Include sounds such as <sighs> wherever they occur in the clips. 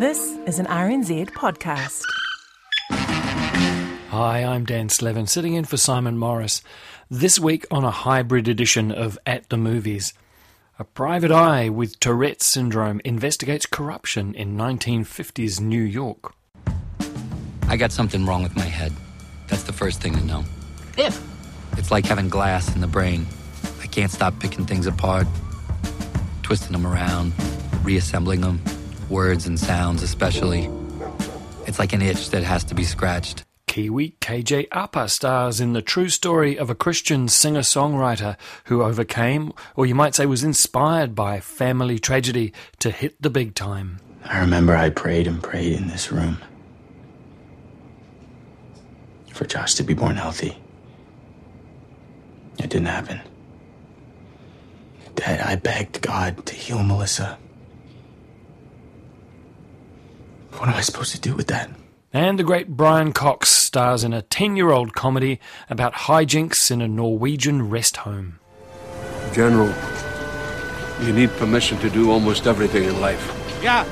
This is an RNZ podcast. Hi, I'm Dan Slevin, sitting in for Simon Morris. This week on a hybrid edition of At the Movies. A private eye with Tourette's syndrome investigates corruption in 1950s New York. I got something wrong with my head. That's the first thing to know. If. It's like having glass in the brain. I can't stop picking things apart, twisting them around, reassembling them, words and sounds especially. It's like an itch that has to be scratched. Kiwi KJ Apa stars in the true story of a Christian singer songwriter who overcame, or you might say was inspired by, family tragedy to hit the big time. I remember I prayed and prayed in this room for Josh to be born healthy. It didn't happen. Dad, I begged God to heal Melissa. What am I supposed to do with that? And the great Brian Cox stars in a 10 year old comedy about hijinks in a Norwegian rest home. General, you need permission to do almost everything in life. Yeah.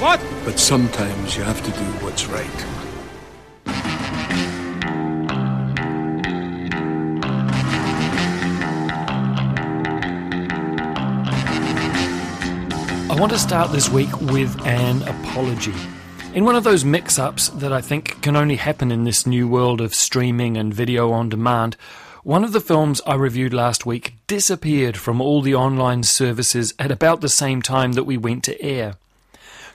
What? But sometimes you have to do what's right. Want to start this week with an apology. In one of those mix ups that I think can only happen in this new world of streaming and video on demand, one of the films I reviewed last week disappeared from all the online services at about the same time that we went to air.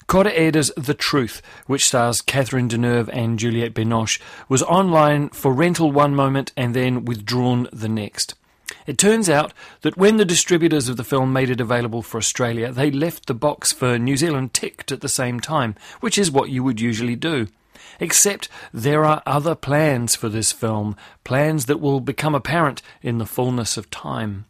Kore-eda's The Truth, which stars Catherine Deneuve and Juliette Binoche, was online for rental one moment and then withdrawn the next. It turns out that when the distributors of the film made it available for Australia, they left the box for New Zealand ticked at the same time, which is what you would usually do. Except there are other plans for this film, plans that will become apparent in the fullness of time.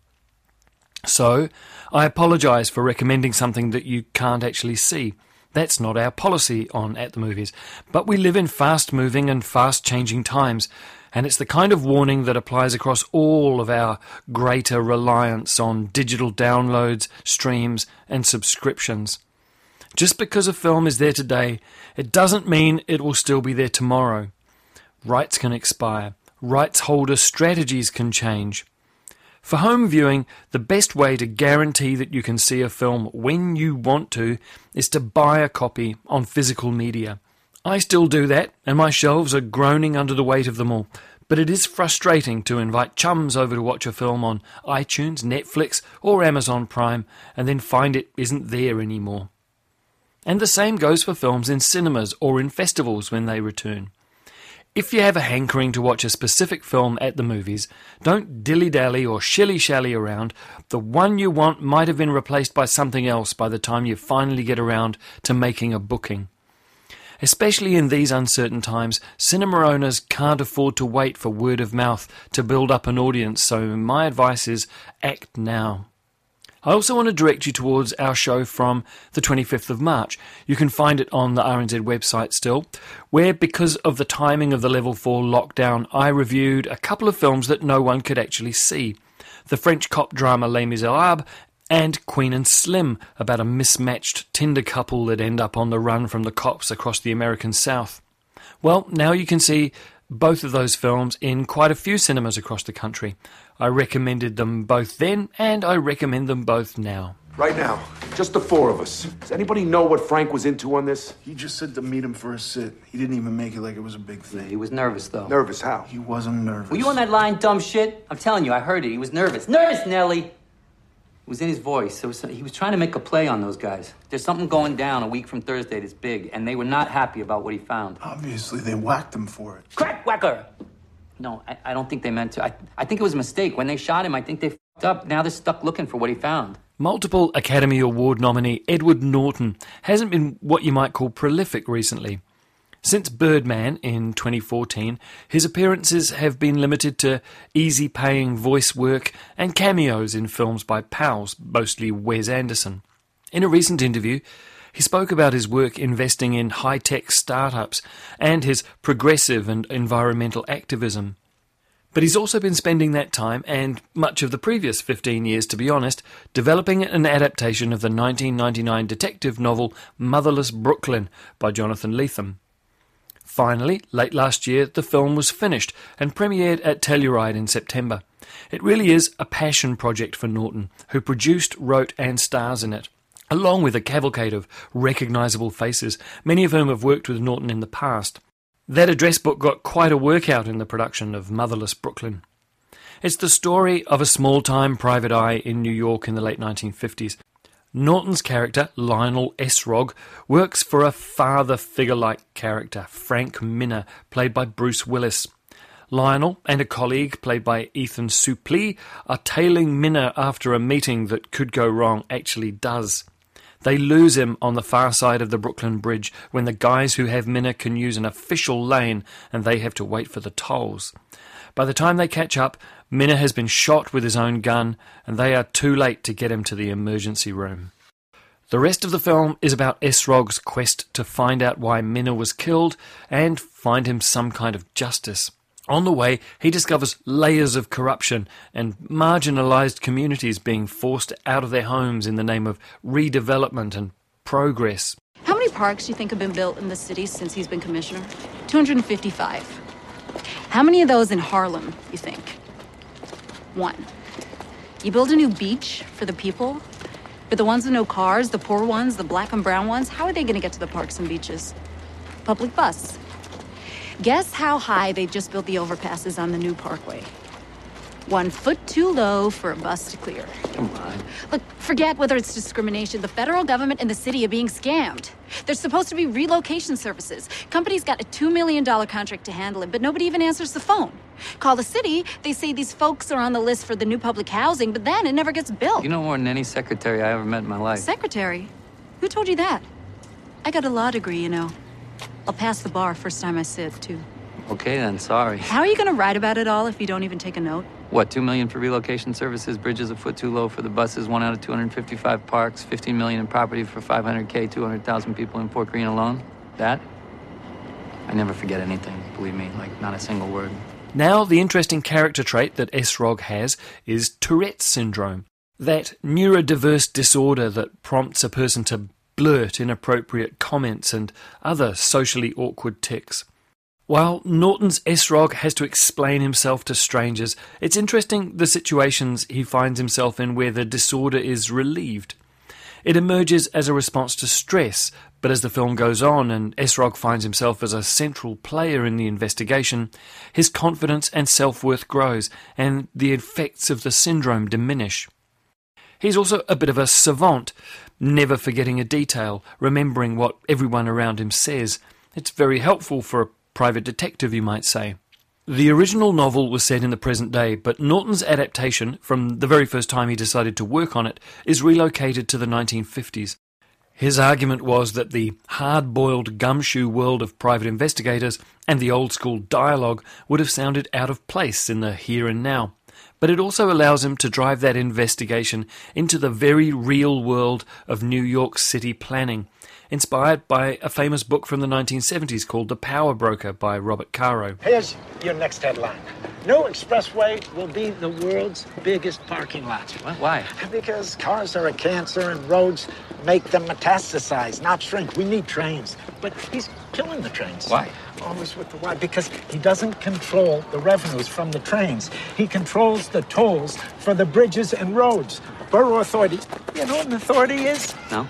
So, I apologise for recommending something that you can't actually see. That's not our policy on At the Movies. But we live in fast moving and fast changing times, and it's the kind of warning that applies across all of our greater reliance on digital downloads, streams, and subscriptions. Just because a film is there today, it doesn't mean it will still be there tomorrow. Rights can expire, rights holder strategies can change. For home viewing, the best way to guarantee that you can see a film when you want to is to buy a copy on physical media. I still do that, and my shelves are groaning under the weight of them all. But it is frustrating to invite chums over to watch a film on iTunes, Netflix, or Amazon Prime and then find it isn't there anymore. And the same goes for films in cinemas or in festivals when they return. If you have a hankering to watch a specific film at the movies, don't dilly dally or shilly shally around. The one you want might have been replaced by something else by the time you finally get around to making a booking. Especially in these uncertain times, cinema owners can't afford to wait for word of mouth to build up an audience, so my advice is act now. I also want to direct you towards our show from the 25th of March. You can find it on the RNZ website still, where, because of the timing of the level 4 lockdown, I reviewed a couple of films that no one could actually see. The French cop drama Les Miserables and Queen and Slim about a mismatched Tinder couple that end up on the run from the cops across the American South. Well, now you can see both of those films in quite a few cinemas across the country. I recommended them both then, and I recommend them both now. Right now, just the four of us. Does anybody know what Frank was into on this? He just said to meet him for a sit. He didn't even make it like it was a big Yeah, thing. he was nervous, though. Nervous how? He wasn't nervous. Were you on that line, dumb shit? I'm telling you, I heard it. He was nervous. Nervous, Nelly! It was in his voice. It was, he was trying to make a play on those guys. There's something going down a week from Thursday that's big, and they were not happy about what he found. Obviously, they whacked him for it. Crack whacker! No, I, I don't think they meant to. I, I think it was a mistake. When they shot him, I think they fucked up. Now they're stuck looking for what he found. Multiple Academy Award nominee Edward Norton hasn't been what you might call prolific recently. Since Birdman in 2014, his appearances have been limited to easy paying voice work and cameos in films by pals, mostly Wes Anderson. In a recent interview, he spoke about his work investing in high tech startups and his progressive and environmental activism. But he's also been spending that time, and much of the previous 15 years to be honest, developing an adaptation of the 1999 detective novel Motherless Brooklyn by Jonathan Lethem. Finally, late last year, the film was finished and premiered at Telluride in September. It really is a passion project for Norton, who produced, wrote, and stars in it, along with a cavalcade of recognisable faces, many of whom have worked with Norton in the past. That address book got quite a workout in the production of Motherless Brooklyn. It's the story of a small time private eye in New York in the late 1950s. Norton's character, Lionel Essrog, works for a father figure like character, Frank Minna, played by Bruce Willis. Lionel and a colleague, played by Ethan Suplee, are tailing Minna after a meeting that could go wrong actually does. They lose him on the far side of the Brooklyn Bridge when the guys who have Minna can use an official lane and they have to wait for the tolls. By the time they catch up, Minna has been shot with his own gun and they are too late to get him to the emergency room. The rest of the film is about Essrog's quest to find out why Minna was killed and find him some kind of justice. On the way, he discovers layers of corruption and marginalized communities being forced out of their homes in the name of redevelopment and progress. How many parks do you think have been built in the city since he's been commissioner? 255. How many of those in Harlem, you think? One. You build a new beach for the people, but the ones with no cars, the poor ones, the black and brown ones, how are they going to get to the parks and beaches? Public bus. Guess how high they just built the overpasses on the new parkway? One foot too low for a bus to clear. Come on. Look, forget whether it's discrimination. The federal government and the city are being scammed. There's supposed to be relocation services. Company's got a $2 million contract to handle it, but nobody even answers the phone. Call the city, they say these folks are on the list for the new public housing, but then it never gets built. You know more than any secretary I ever met in my life. Secretary? Who told you that? I got a law degree, you know. I'll pass the bar first time I sit, too. Okay, then, sorry. How are you going to write about it all if you don't even take a note? What, two million for relocation services, bridges a foot too low for the buses, one out of 255 parks, 15 million in property for 500K, 200,000 people in Fort Greene alone? That? I never forget anything, believe me, like not a single word. Now, the interesting character trait that Essrog has is Tourette's syndrome. That neurodiverse disorder that prompts a person to blurt inappropriate comments and other socially awkward tics. While Norton's Essrog has to explain himself to strangers, it's interesting the situations he finds himself in where the disorder is relieved. It emerges as a response to stress, but as the film goes on and Essrog finds himself as a central player in the investigation, his confidence and self worth grows, and the effects of the syndrome diminish. He's also a bit of a savant, never forgetting a detail, remembering what everyone around him says. It's very helpful for a private detective, you might say. The original novel was set in the present day, but Norton's adaptation, from the very first time he decided to work on it, is relocated to the 1950s. His argument was that the hard boiled gumshoe world of private investigators and the old school dialogue would have sounded out of place in the here and now but it also allows him to drive that investigation into the very real world of New York City planning, inspired by a famous book from the 1970s called The Power Broker by Robert Caro. Here's your next headline. New expressway will be the world's biggest parking lot. What? Why? Because cars are a cancer and roads make them metastasize, not shrink. We need trains. But he's killing the trains. Why? Always with the why. Because he doesn't control the revenues from the trains. He controls the tolls for the bridges and roads. Borough authority. You know what an authority is? No.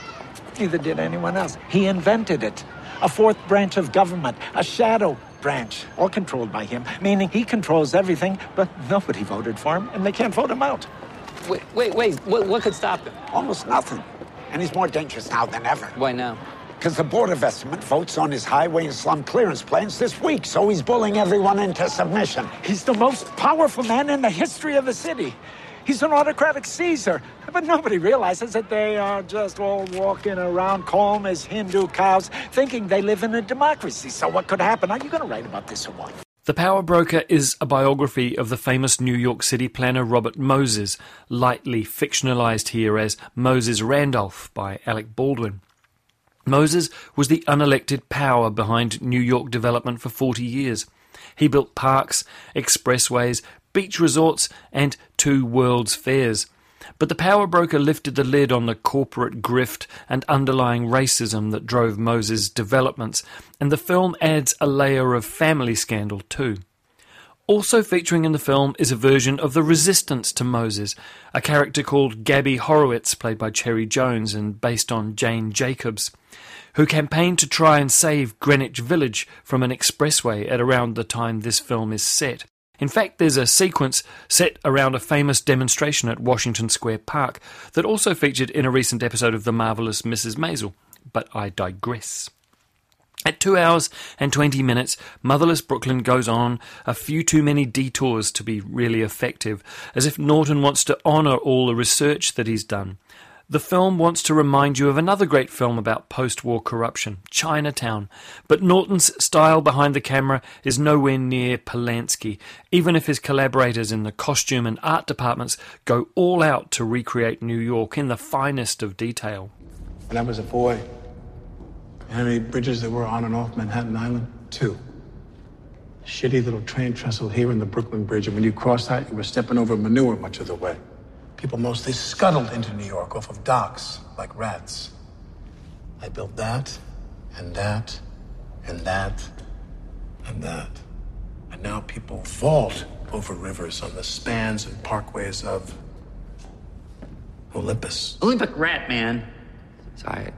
Neither did anyone else. He invented it. A fourth branch of government, a shadow branch, all controlled by him, meaning he controls everything, but nobody voted for him, and they can't vote him out. Wait, wait, wait. What, what could stop him? Almost nothing. And he's more dangerous now than ever. Why now? Because the Board of Estimate votes on his highway and slum clearance plans this week, so he's bullying everyone into submission. He's the most powerful man in the history of the city. He's an autocratic Caesar. But nobody realizes that they are just all walking around calm as Hindu cows, thinking they live in a democracy. So what could happen? Are you going to write about this or what? The Power Broker is a biography of the famous New York City planner Robert Moses, lightly fictionalized here as Moses Randolph by Alec Baldwin. Moses was the unelected power behind New York development for 40 years. He built parks, expressways, beach resorts, and two World's Fairs. But the power broker lifted the lid on the corporate grift and underlying racism that drove Moses' developments, and the film adds a layer of family scandal too. Also featuring in the film is a version of the resistance to Moses, a character called Gabby Horowitz, played by Cherry Jones and based on Jane Jacobs, who campaigned to try and save Greenwich Village from an expressway at around the time this film is set. In fact, there's a sequence set around a famous demonstration at Washington Square Park that also featured in a recent episode of The Marvelous Mrs. Maisel. But I digress. At 2 hours and 20 minutes, Motherless Brooklyn goes on a few too many detours to be really effective, as if Norton wants to honour all the research that he's done. The film wants to remind you of another great film about post war corruption, Chinatown, but Norton's style behind the camera is nowhere near Polanski, even if his collaborators in the costume and art departments go all out to recreate New York in the finest of detail. When I was a boy, how many bridges there were on and off Manhattan Island? Two. Shitty little train trestle here in the Brooklyn Bridge, and when you crossed that, you were stepping over manure much of the way. People mostly scuttled into New York off of docks like rats. I built that, and that, and that, and that. And now people vault over rivers on the spans and parkways of Olympus. Olympic rat, man. Sorry.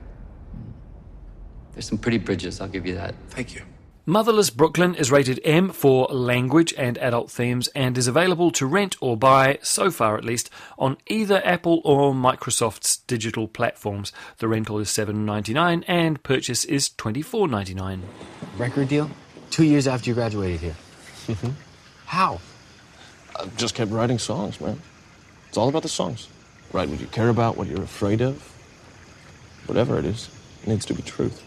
There's some pretty bridges, I'll give you that. Thank you. Motherless Brooklyn is rated M for language and adult themes and is available to rent or buy, so far at least, on either Apple or Microsoft's digital platforms. The rental is $7.99 and purchase is $24.99. Record deal? Two years after you graduated here. Mm-hmm. How? I just kept writing songs, man. It's all about the songs. Write what you care about, what you're afraid of. Whatever it is, it needs to be truth.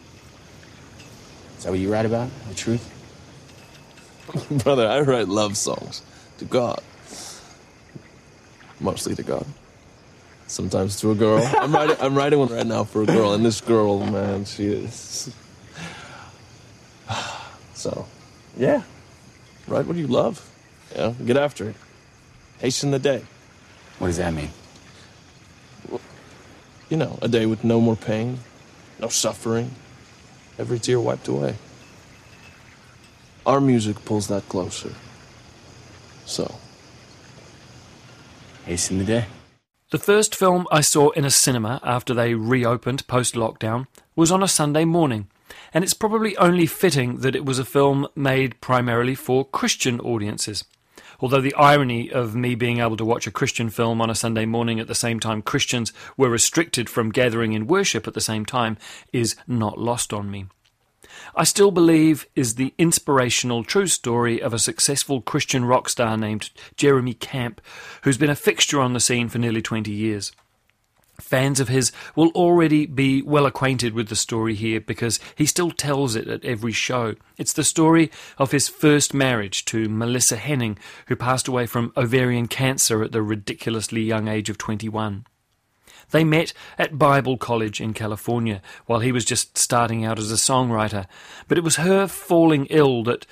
Is that what you write about? The truth? <laughs> Brother, I write love songs to God. Mostly to God. Sometimes to a girl. I'm writing I'm writing one right now for a girl, and this girl, man, she is <sighs> So yeah. Write what you love. Yeah. Get after it. Hasten the day. What does that mean? You know, a day with no more pain, no suffering, every tear wiped away. Our music pulls that closer. So, hasten the day. The first film I saw in a cinema after they reopened post lockdown was on a Sunday morning, and it's probably only fitting that it was a film made primarily for Christian audiences. Although the irony of me being able to watch a Christian film on a Sunday morning at the same time Christians were restricted from gathering in worship at the same time is not lost on me. I still believe is the inspirational true story of a successful Christian rock star named Jeremy Camp, who's been a fixture on the scene for nearly 20 years. Fans of his will already be well acquainted with the story here because he still tells it at every show. It's the story of his first marriage to Melissa Henning, who passed away from ovarian cancer at the ridiculously young age of 21. They met at Bible College in California while he was just starting out as a songwriter, but it was her falling ill that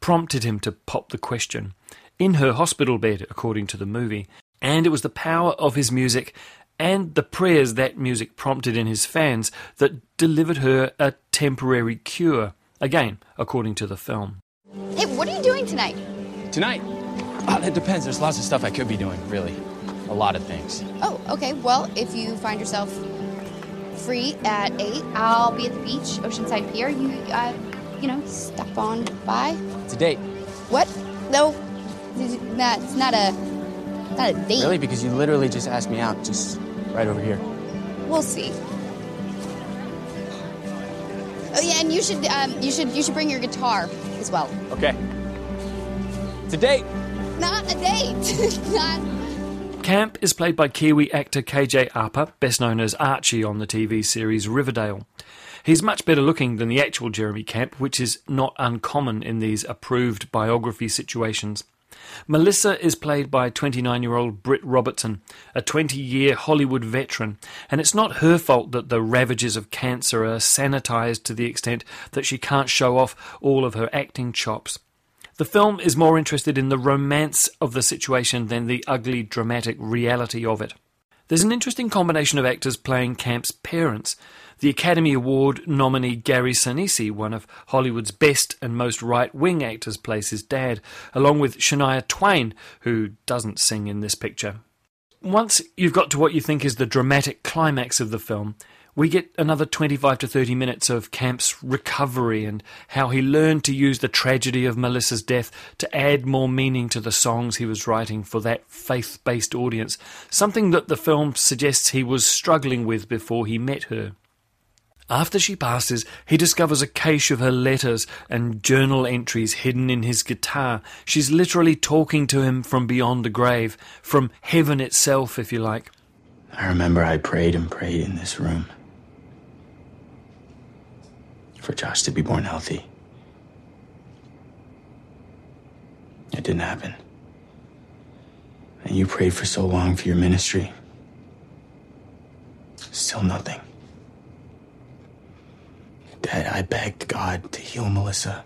prompted him to pop the question. In her hospital bed, according to the movie, and it was the power of his music and the prayers that music prompted in his fans that delivered her a temporary cure, again, according to the film. Hey, what are you doing tonight? Tonight? Uh, it depends. There's lots of stuff I could be doing, really. A lot of things. Oh, okay. Well, if you find yourself free at 8, I'll be at the beach, Oceanside Pier. You, uh, you know, stop on by. It's a date. What? No, that's not a, not a date. Really? Because you literally just asked me out, just right over here. We'll see. Oh yeah, and you should, um, you should, you should bring your guitar as well. Okay. It's a date. Not a date. <laughs> not. Camp is played by Kiwi actor KJ Apa, best known as Archie on the TV series Riverdale. He's much better looking than the actual Jeremy Camp, which is not uncommon in these approved biography situations. Melissa is played by 29 year old Britt Robertson, a 20 year Hollywood veteran, and it's not her fault that the ravages of cancer are sanitized to the extent that she can't show off all of her acting chops. The film is more interested in the romance of the situation than the ugly, dramatic reality of it. There's an interesting combination of actors playing Camp's parents. The Academy Award nominee Gary Sinise, one of Hollywood's best and most right wing actors, plays his dad, along with Shania Twain, who doesn't sing in this picture. Once you've got to what you think is the dramatic climax of the film, we get another 25 to 30 minutes of Camp's recovery and how he learned to use the tragedy of Melissa's death to add more meaning to the songs he was writing for that faith based audience, something that the film suggests he was struggling with before he met her. After she passes, he discovers a cache of her letters and journal entries hidden in his guitar. She's literally talking to him from beyond the grave, from heaven itself, if you like. I remember I prayed and prayed in this room for Josh to be born healthy. It didn't happen. And you prayed for so long for your ministry. Still nothing. Dad, I begged God to heal Melissa.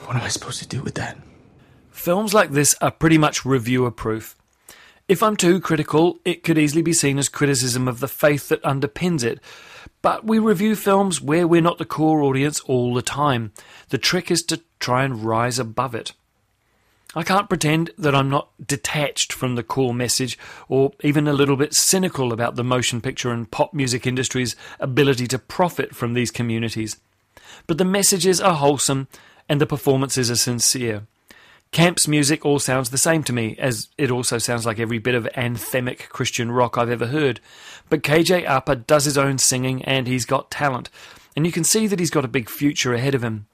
What am I supposed to do with that? Films like this are pretty much reviewer proof. If I'm too critical, it could easily be seen as criticism of the faith that underpins it. But we review films where we're not the core audience all the time. The trick is to try and rise above it. I can't pretend that I'm not detached from the core message or even a little bit cynical about the motion picture and pop music industry's ability to profit from these communities. But the messages are wholesome and the performances are sincere. Camp's music all sounds the same to me, as it also sounds like every bit of anthemic Christian rock I've ever heard. But KJ Apa does his own singing and he's got talent, and you can see that he's got a big future ahead of him.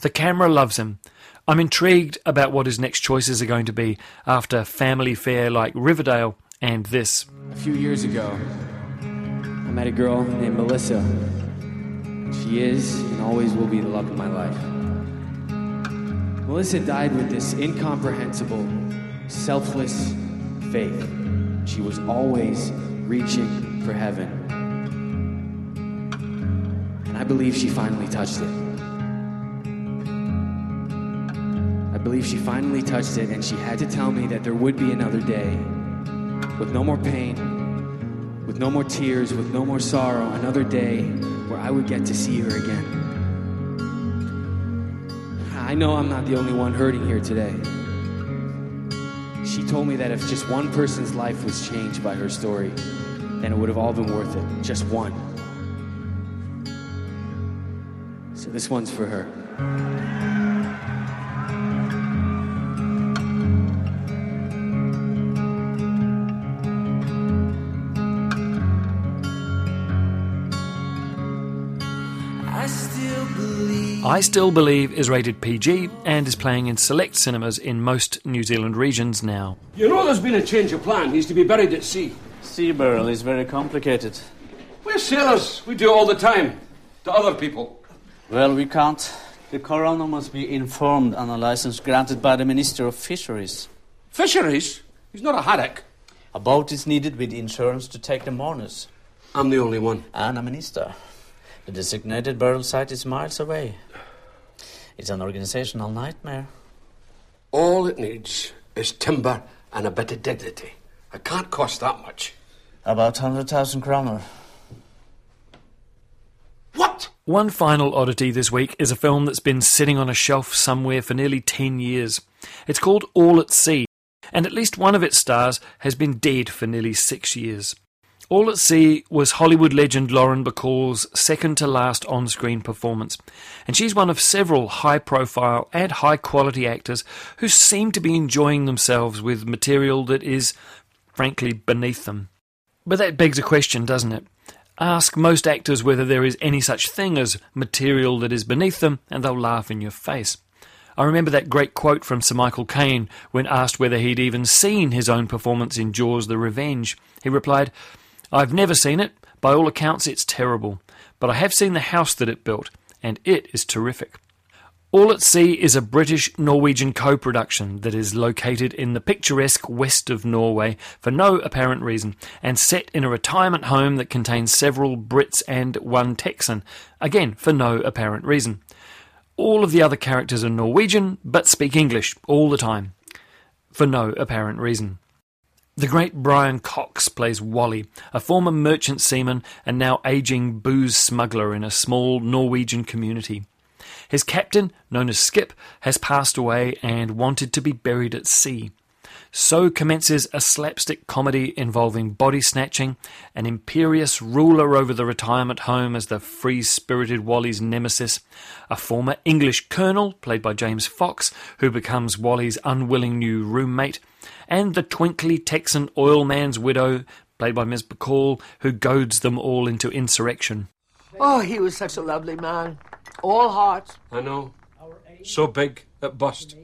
The camera loves him. I'm intrigued about what his next choices are going to be after family fare like Riverdale and this. A few years ago, I met a girl named Melissa. She is and always will be the love of my life. Melissa died with this incomprehensible, selfless faith. She was always reaching for heaven. And I believe she finally touched it. I believe she finally touched it, and she had to tell me that there would be another day with no more pain, with no more tears, with no more sorrow, another day where I would get to see her again. I know I'm not the only one hurting here today. She told me that if just one person's life was changed by her story, then it would have all been worth it. Just one. So this one's for her. I Still Believe is rated PG and is playing in select cinemas in most New Zealand regions now. You know there's been a change of plan. He's to be buried at sea. Sea burial is very complicated. We're sailors. We do it all the time. To other people. Well, we can't. The coroner must be informed on a license granted by the Minister of Fisheries. Fisheries? He's not a haddock. A boat is needed with insurance to take the mourners. I'm the only one. And a minister. The designated burial site is miles away. It's an organizational nightmare. All it needs is timber and a bit of dignity. It can't cost that much. About 100,000 kroner. What? One final oddity this week is a film that's been sitting on a shelf somewhere for nearly 10 years. It's called All at Sea, and at least one of its stars has been dead for nearly six years. All at Sea was Hollywood legend Lauren Bacall's second to last on screen performance, and she's one of several high profile and high quality actors who seem to be enjoying themselves with material that is, frankly, beneath them. But that begs a question, doesn't it? Ask most actors whether there is any such thing as material that is beneath them, and they'll laugh in your face. I remember that great quote from Sir Michael Caine when asked whether he'd even seen his own performance in Jaws the Revenge. He replied, I've never seen it. By all accounts, it's terrible. But I have seen the house that it built, and it is terrific. All at Sea is a British Norwegian co production that is located in the picturesque west of Norway for no apparent reason and set in a retirement home that contains several Brits and one Texan, again for no apparent reason. All of the other characters are Norwegian but speak English all the time for no apparent reason. The great Brian Cox plays Wally, a former merchant seaman and now aging booze smuggler in a small Norwegian community. His captain, known as Skip, has passed away and wanted to be buried at sea. So commences a slapstick comedy involving body snatching, an imperious ruler over the retirement home as the free spirited Wally's nemesis, a former English colonel, played by James Fox, who becomes Wally's unwilling new roommate, and the twinkly Texan oil man's widow, played by Ms. Bacall, who goads them all into insurrection. Oh, he was such a lovely man. All heart. I know. So big, it bust.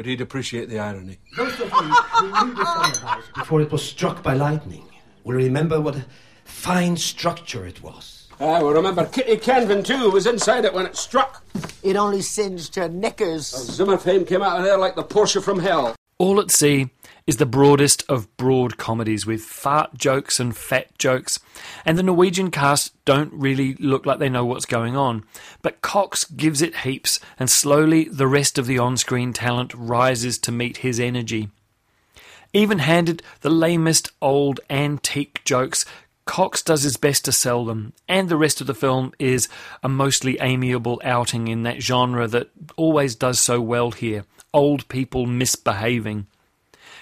But he'd appreciate the irony. Those of you who knew the summer house before it was struck by lightning will remember what a fine structure it was. Ah, I will remember Kitty Canvin, too, was inside it when it struck. It only singed her knickers. Oh, Zimmer fame came out of there like the Porsche from hell. All at Sea is the broadest of broad comedies with fart jokes and fat jokes, and the Norwegian cast don't really look like they know what's going on. But Cox gives it heaps, and slowly the rest of the on screen talent rises to meet his energy. Even handed the lamest old antique jokes, Cox does his best to sell them, and the rest of the film is a mostly amiable outing in that genre that always does so well here old people misbehaving.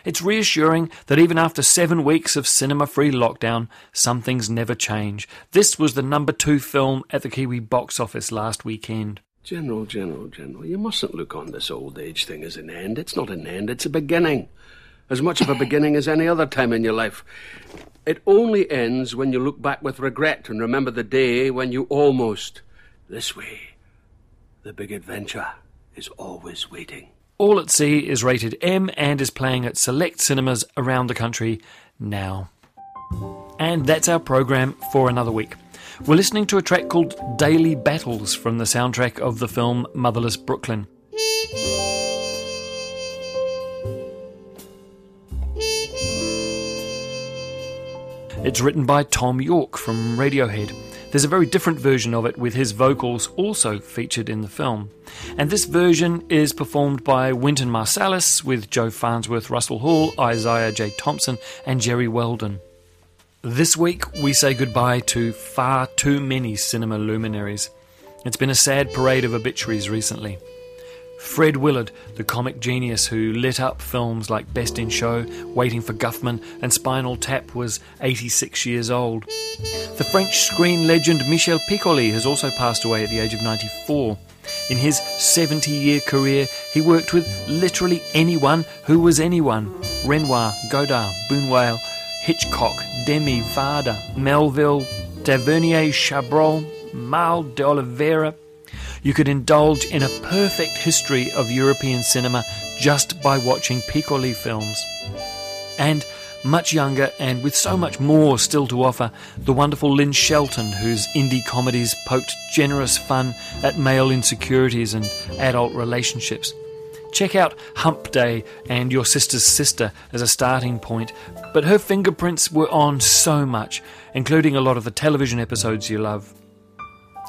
It's reassuring that even after seven weeks of cinema free lockdown, some things never change. This was the number two film at the Kiwi box office last weekend. General, General, General, you mustn't look on this old age thing as an end. It's not an end, it's a beginning. As much of a beginning as any other time in your life. It only ends when you look back with regret and remember the day when you almost. This way. The big adventure is always waiting. All at Sea is rated M and is playing at select cinemas around the country now. And that's our program for another week. We're listening to a track called Daily Battles from the soundtrack of the film Motherless Brooklyn. It's written by Thom Yorke from Radiohead. There's a very different version of it with his vocals also featured in the film. And this version is performed by Wynton Marsalis with Joe Farnsworth, Russell Hall, Isaiah J. Thompson, and Jerry Weldon. This week we say goodbye to far too many cinema luminaries. It's been a sad parade of obituaries recently. Fred Willard, the comic genius who lit up films like Best in Show, Waiting for Guffman, and Spinal Tap, was 86 years old. The French screen legend Michel Piccoli has also passed away at the age of 94. In his 70 year career, he worked with literally anyone who was anyone Renoir, Godard, Buñuel, Hitchcock, Demy, Varda, Melville, Tavernier, Chabrol, Malle de Oliveira. You could indulge in a perfect history of European cinema just by watching Piccoli films. And much younger and with so much more still to offer, the wonderful Lynn Shelton, whose indie comedies poked generous fun at male insecurities and adult relationships. Check out Hump Day and Your Sister's Sister as a starting point, but her fingerprints were on so much, including a lot of the television episodes you love.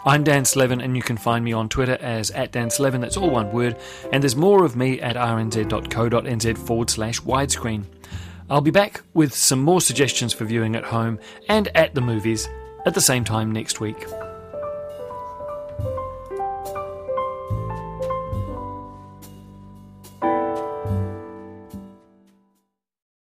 I'm Dan Slevin, and you can find me on Twitter as at Dan Slevin, that's all one word, and there's more of me at rnz.co.nz forward slash widescreen. I'll be back with some more suggestions for viewing at home and at the movies at the same time next week.